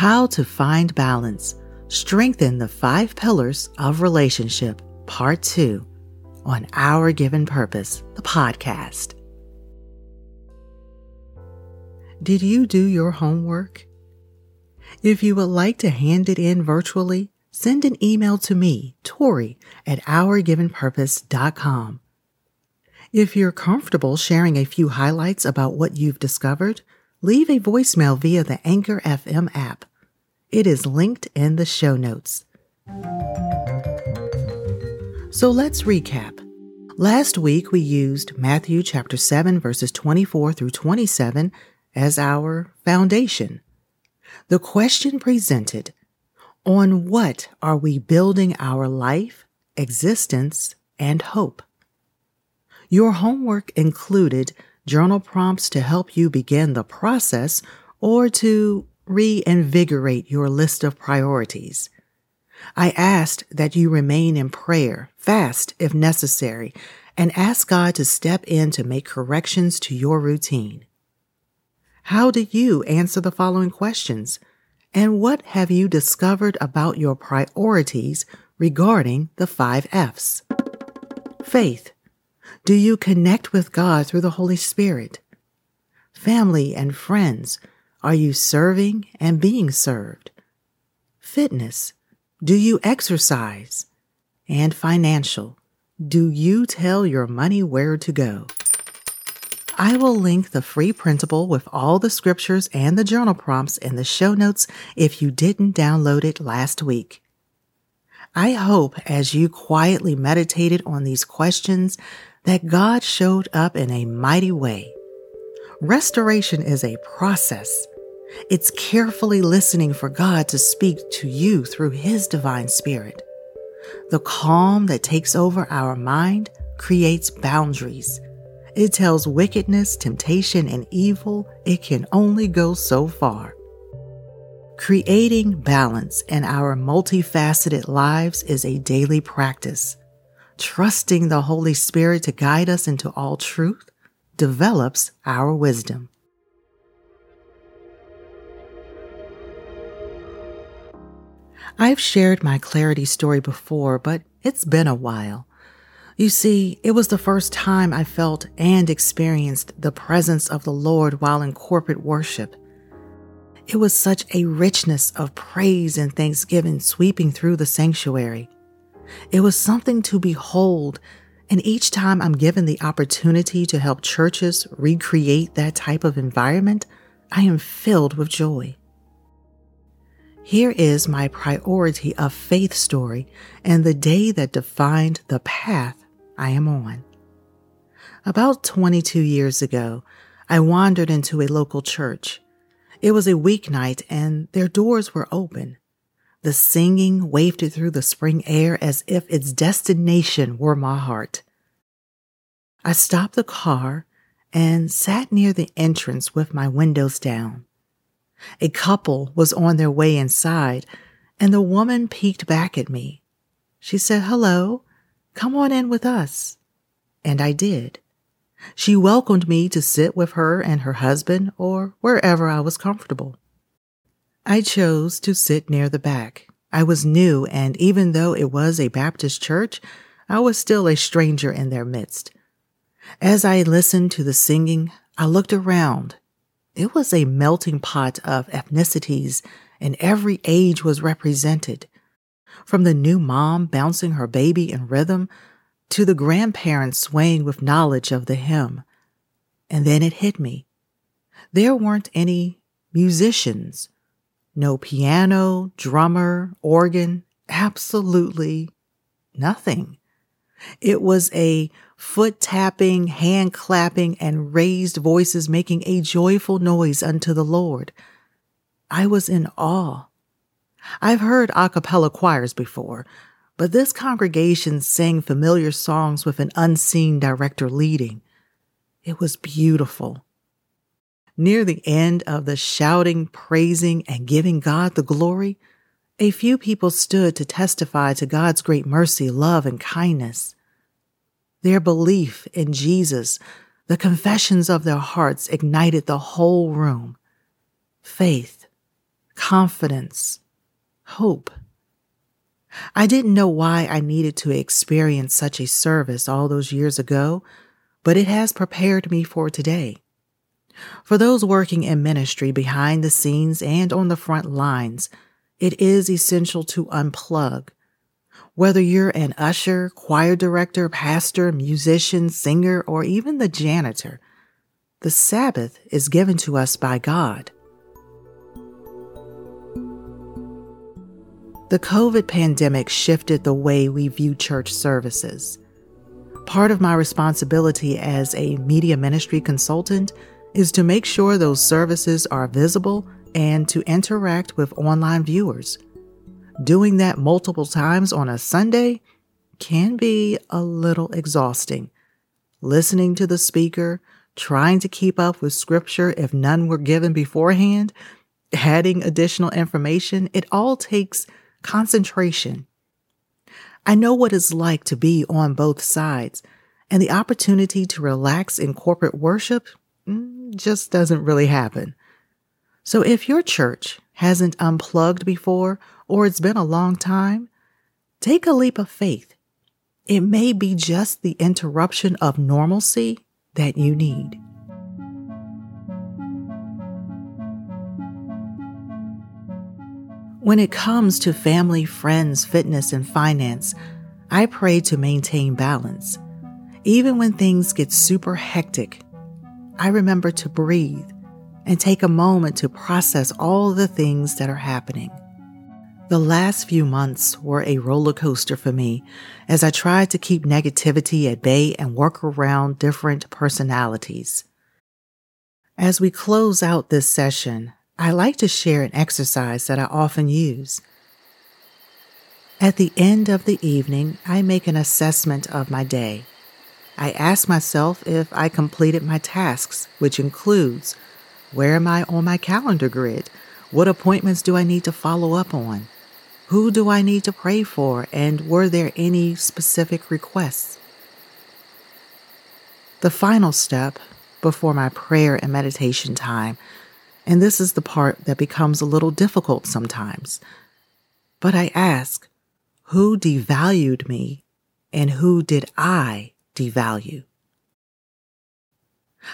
How to Find Balance Strengthen the Five Pillars of Relationship, Part 2, on Our Given Purpose, the podcast. Did you do your homework? If you would like to hand it in virtually, send an email to me, Tori, at ourgivenpurpose.com. If you're comfortable sharing a few highlights about what you've discovered, leave a voicemail via the Anchor FM app. It is linked in the show notes. So let's recap. Last week we used Matthew chapter 7 verses 24 through 27 as our foundation. The question presented on what are we building our life, existence, and hope? Your homework included journal prompts to help you begin the process or to reinvigorate your list of priorities. I asked that you remain in prayer, fast if necessary, and ask God to step in to make corrections to your routine. How did you answer the following questions? And what have you discovered about your priorities regarding the five F's? Faith. Do you connect with God through the Holy Spirit? Family and friends. Are you serving and being served? Fitness. Do you exercise? And financial. Do you tell your money where to go? I will link the free printable with all the scriptures and the journal prompts in the show notes if you didn't download it last week. I hope as you quietly meditated on these questions that God showed up in a mighty way. Restoration is a process. It's carefully listening for God to speak to you through His divine spirit. The calm that takes over our mind creates boundaries it tells wickedness, temptation, and evil it can only go so far. Creating balance in our multifaceted lives is a daily practice. Trusting the Holy Spirit to guide us into all truth develops our wisdom. I've shared my clarity story before, but it's been a while. You see, it was the first time I felt and experienced the presence of the Lord while in corporate worship. It was such a richness of praise and thanksgiving sweeping through the sanctuary. It was something to behold, and each time I'm given the opportunity to help churches recreate that type of environment, I am filled with joy. Here is my priority of faith story and the day that defined the path I am on. About 22 years ago, I wandered into a local church. It was a weeknight and their doors were open. The singing wafted through the spring air as if its destination were my heart. I stopped the car and sat near the entrance with my windows down. A couple was on their way inside, and the woman peeked back at me. She said hello Come on in with us. And I did. She welcomed me to sit with her and her husband or wherever I was comfortable. I chose to sit near the back. I was new, and even though it was a Baptist church, I was still a stranger in their midst. As I listened to the singing, I looked around. It was a melting pot of ethnicities, and every age was represented from the new mom bouncing her baby in rhythm to the grandparents swaying with knowledge of the hymn. And then it hit me. There weren't any musicians, no piano, drummer, organ, absolutely nothing. It was a foot tapping, hand clapping, and raised voices making a joyful noise unto the Lord. I was in awe. I've heard a cappella choirs before, but this congregation sang familiar songs with an unseen director leading. It was beautiful. Near the end of the shouting, praising, and giving God the glory, a few people stood to testify to God's great mercy, love, and kindness. Their belief in Jesus, the confessions of their hearts ignited the whole room. Faith, confidence, hope. I didn't know why I needed to experience such a service all those years ago, but it has prepared me for today. For those working in ministry behind the scenes and on the front lines, it is essential to unplug. Whether you're an usher, choir director, pastor, musician, singer, or even the janitor, the Sabbath is given to us by God. The COVID pandemic shifted the way we view church services. Part of my responsibility as a media ministry consultant is to make sure those services are visible and to interact with online viewers. Doing that multiple times on a Sunday can be a little exhausting. Listening to the speaker, trying to keep up with scripture if none were given beforehand, adding additional information, it all takes concentration. I know what it's like to be on both sides, and the opportunity to relax in corporate worship Mm, just doesn't really happen. So if your church hasn't unplugged before or it's been a long time, take a leap of faith. It may be just the interruption of normalcy that you need. When it comes to family, friends, fitness, and finance, I pray to maintain balance. Even when things get super hectic, I remember to breathe and take a moment to process all the things that are happening. The last few months were a roller coaster for me as I tried to keep negativity at bay and work around different personalities. As we close out this session, I like to share an exercise that I often use. At the end of the evening, I make an assessment of my day. I ask myself if I completed my tasks, which includes where am I on my calendar grid? What appointments do I need to follow up on? Who do I need to pray for? And were there any specific requests? The final step before my prayer and meditation time, and this is the part that becomes a little difficult sometimes, but I ask, who devalued me and who did I devalue?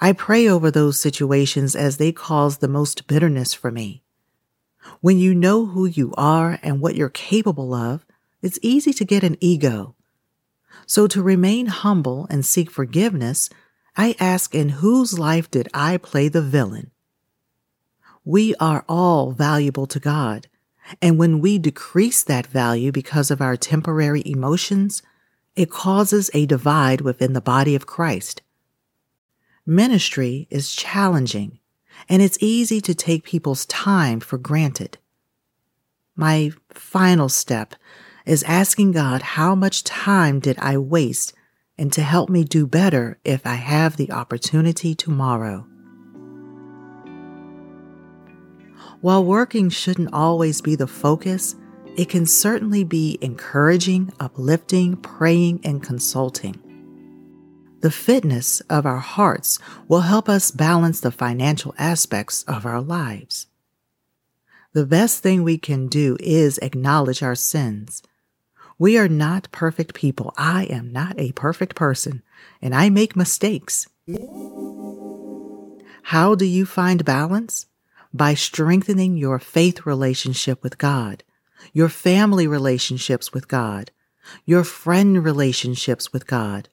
I pray over those situations as they cause the most bitterness for me. When you know who you are and what you're capable of, it's easy to get an ego. So to remain humble and seek forgiveness, I ask in whose life did I play the villain? We are all valuable to God. And when we decrease that value because of our temporary emotions, it causes a divide within the body of Christ. Ministry is challenging, and it's easy to take people's time for granted. My final step is asking God how much time did I waste and to help me do better if I have the opportunity tomorrow. While working shouldn't always be the focus, it can certainly be encouraging, uplifting, praying, and consulting. The fitness of our hearts will help us balance the financial aspects of our lives. The best thing we can do is acknowledge our sins. We are not perfect people. I am not a perfect person, and I make mistakes. How do you find balance? By strengthening your faith relationship with God, your family relationships with God, your friend relationships with God,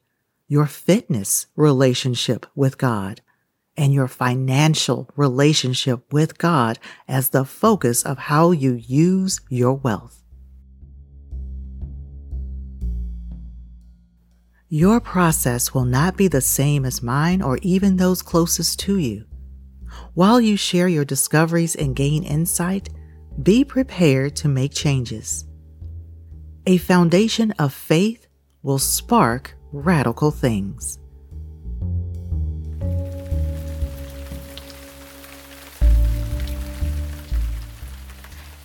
your fitness relationship with God and your financial relationship with God as the focus of how you use your wealth. Your process will not be the same as mine or even those closest to you. While you share your discoveries and gain insight, be prepared to make changes. A foundation of faith will spark radical things.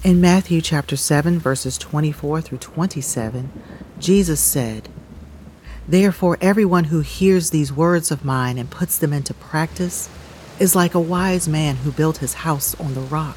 In Matthew chapter 7, verses 24 through 27, Jesus said, Therefore, everyone who hears these words of mine and puts them into practice is like a wise man who built his house on the rock.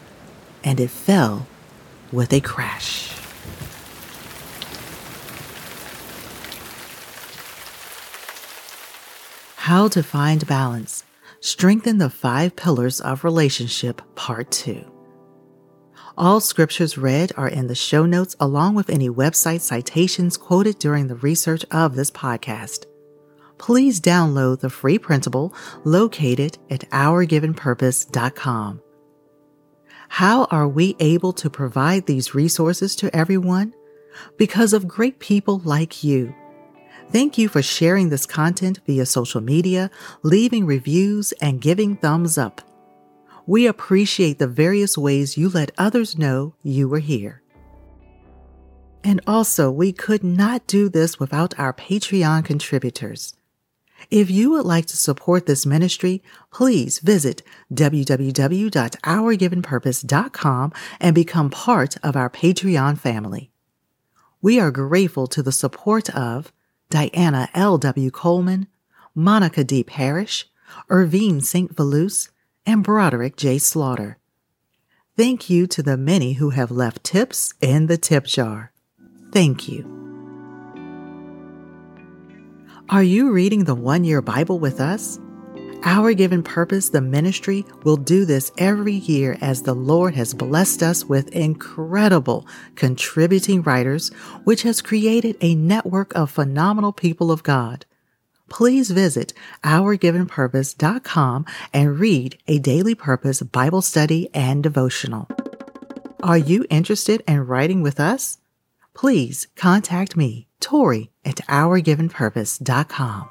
and it fell with a crash. How to Find Balance Strengthen the Five Pillars of Relationship, Part 2. All scriptures read are in the show notes along with any website citations quoted during the research of this podcast. Please download the free printable located at ourgivenpurpose.com. How are we able to provide these resources to everyone? Because of great people like you. Thank you for sharing this content via social media, leaving reviews, and giving thumbs up. We appreciate the various ways you let others know you were here. And also, we could not do this without our Patreon contributors. If you would like to support this ministry, please visit www.ourgivenpurpose.com and become part of our Patreon family. We are grateful to the support of Diana L.W. Coleman, Monica D. Parrish, Irvine St. Velouse, and Broderick J. Slaughter. Thank you to the many who have left tips in the tip jar. Thank you. Are you reading the one year Bible with us? Our Given Purpose, the ministry, will do this every year as the Lord has blessed us with incredible contributing writers, which has created a network of phenomenal people of God. Please visit ourgivenpurpose.com and read a daily purpose Bible study and devotional. Are you interested in writing with us? Please contact me, Tori, at ourgivenpurpose.com.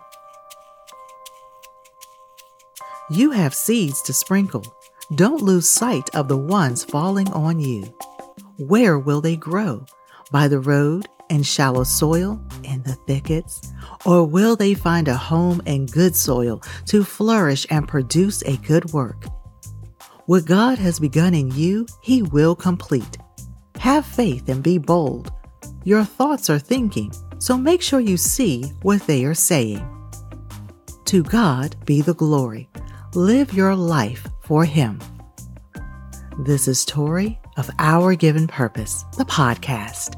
You have seeds to sprinkle. Don't lose sight of the ones falling on you. Where will they grow? By the road, in shallow soil, in the thickets? Or will they find a home in good soil to flourish and produce a good work? What God has begun in you, He will complete. Have faith and be bold. Your thoughts are thinking, so make sure you see what they are saying. To God be the glory. Live your life for Him. This is Tori of Our Given Purpose, the podcast.